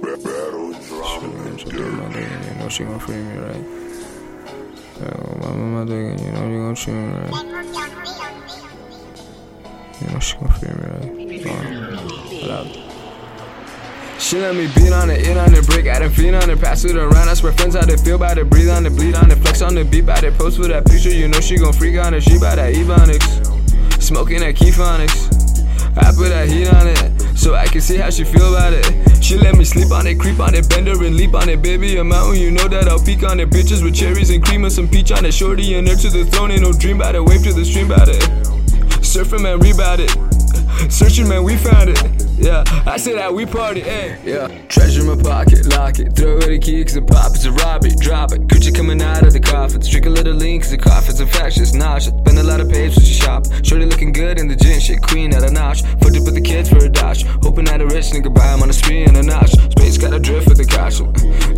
She do my you know she gon' free me, right? My mama and you know you me right. You know she free me right. She let me beat on it, eat on it, break out and feed on it, pass it around. I swear friends how they feel about it, breathe on it, bleed on it, flex on the beat by it, post for that picture. You know she gon' freak on it, she by that Ebonics, smoking that Keyphonics. I put that heat on it, so I can see how she feel about it. She let me sleep on it, creep on it, bend her and leap on it. Baby, a mountain, you know that I'll peek on it. Bitches with cherries and cream and some peach on it. Shorty and her to the throne, ain't no dream about it. Wave to the stream about it. Surfing, man, rebound it. Searching, man, we found it. Yeah, I say that we party, eh? Yeah, treasure in my pocket, lock it. Throw away the key, cause it pop, it's a rob it, drop it. Gucci coming out of the coffins. Drink a little lean, cause the coffin's infectious, nauseous. Spend a lot of page for she shop. Shorty good in the gym shit, queen at a notch. Fucked with the kids for a dash. Hoping that a rich nigga buy him on a street and a notch. Space got a drift with the caution.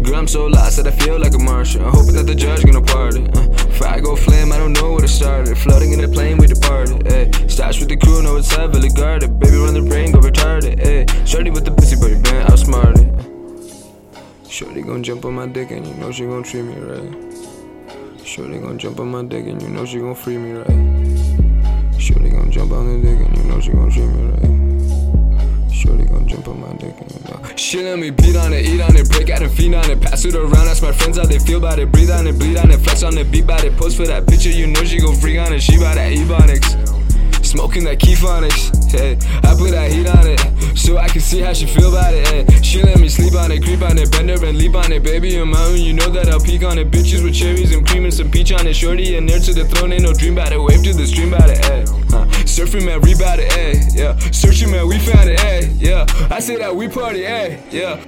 Girl, I'm so lost that I feel like a Martian. Hoping that the judge gonna pardon. Uh, I go flame, I don't know where to start it. Floating in the plane, we departed. Eh. Stash with the crew, know it's heavily guarded. Baby, run the brain, go retarded. Eh. Shorty with the pussy, but you been outsmarted. Shorty gon' jump on my dick and you know she gon' treat me right. Shorty gon' jump on my dick and you know she gon' free me right. Shorty gon' jump on the dick and you know she gon' treat me right. Shorty gon' jump on my dick and you know. She let me beat on it, eat on it, break out and feed on it, pass it around. Ask my friends how they feel about it. Breathe on it, bleed on it, flex on it, beat by it. Post for that picture, you know she gon' freak on it. She by that Ebonics. Smoking that Keyphonics, hey. I put that heat on it, so I can see how she feel about it, hey. She let me sleep on it, creep on it, bend her and leap on it, baby. A mountain, you know that I'll peek on it. Bitches with cherries and cream and some peach on it. Shorty and near to the throne, ain't no dream about it. Wave to the stream about it, hey. Huh. Surfing man, rebound it, hey. Yeah. Searching man, we found it, hey. Yeah. I say that we party, hey. Yeah.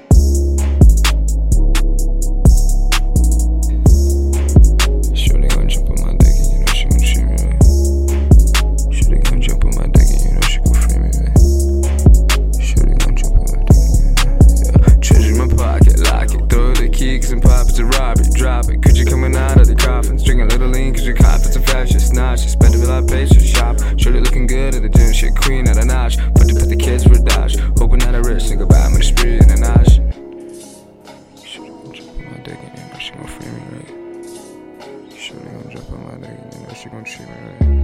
kids were dash. Hoping that I rich nigga buy me the spree and an ash. my dick she gon' me, right? Gon' drop on my dick in it, she gon' treat me, right?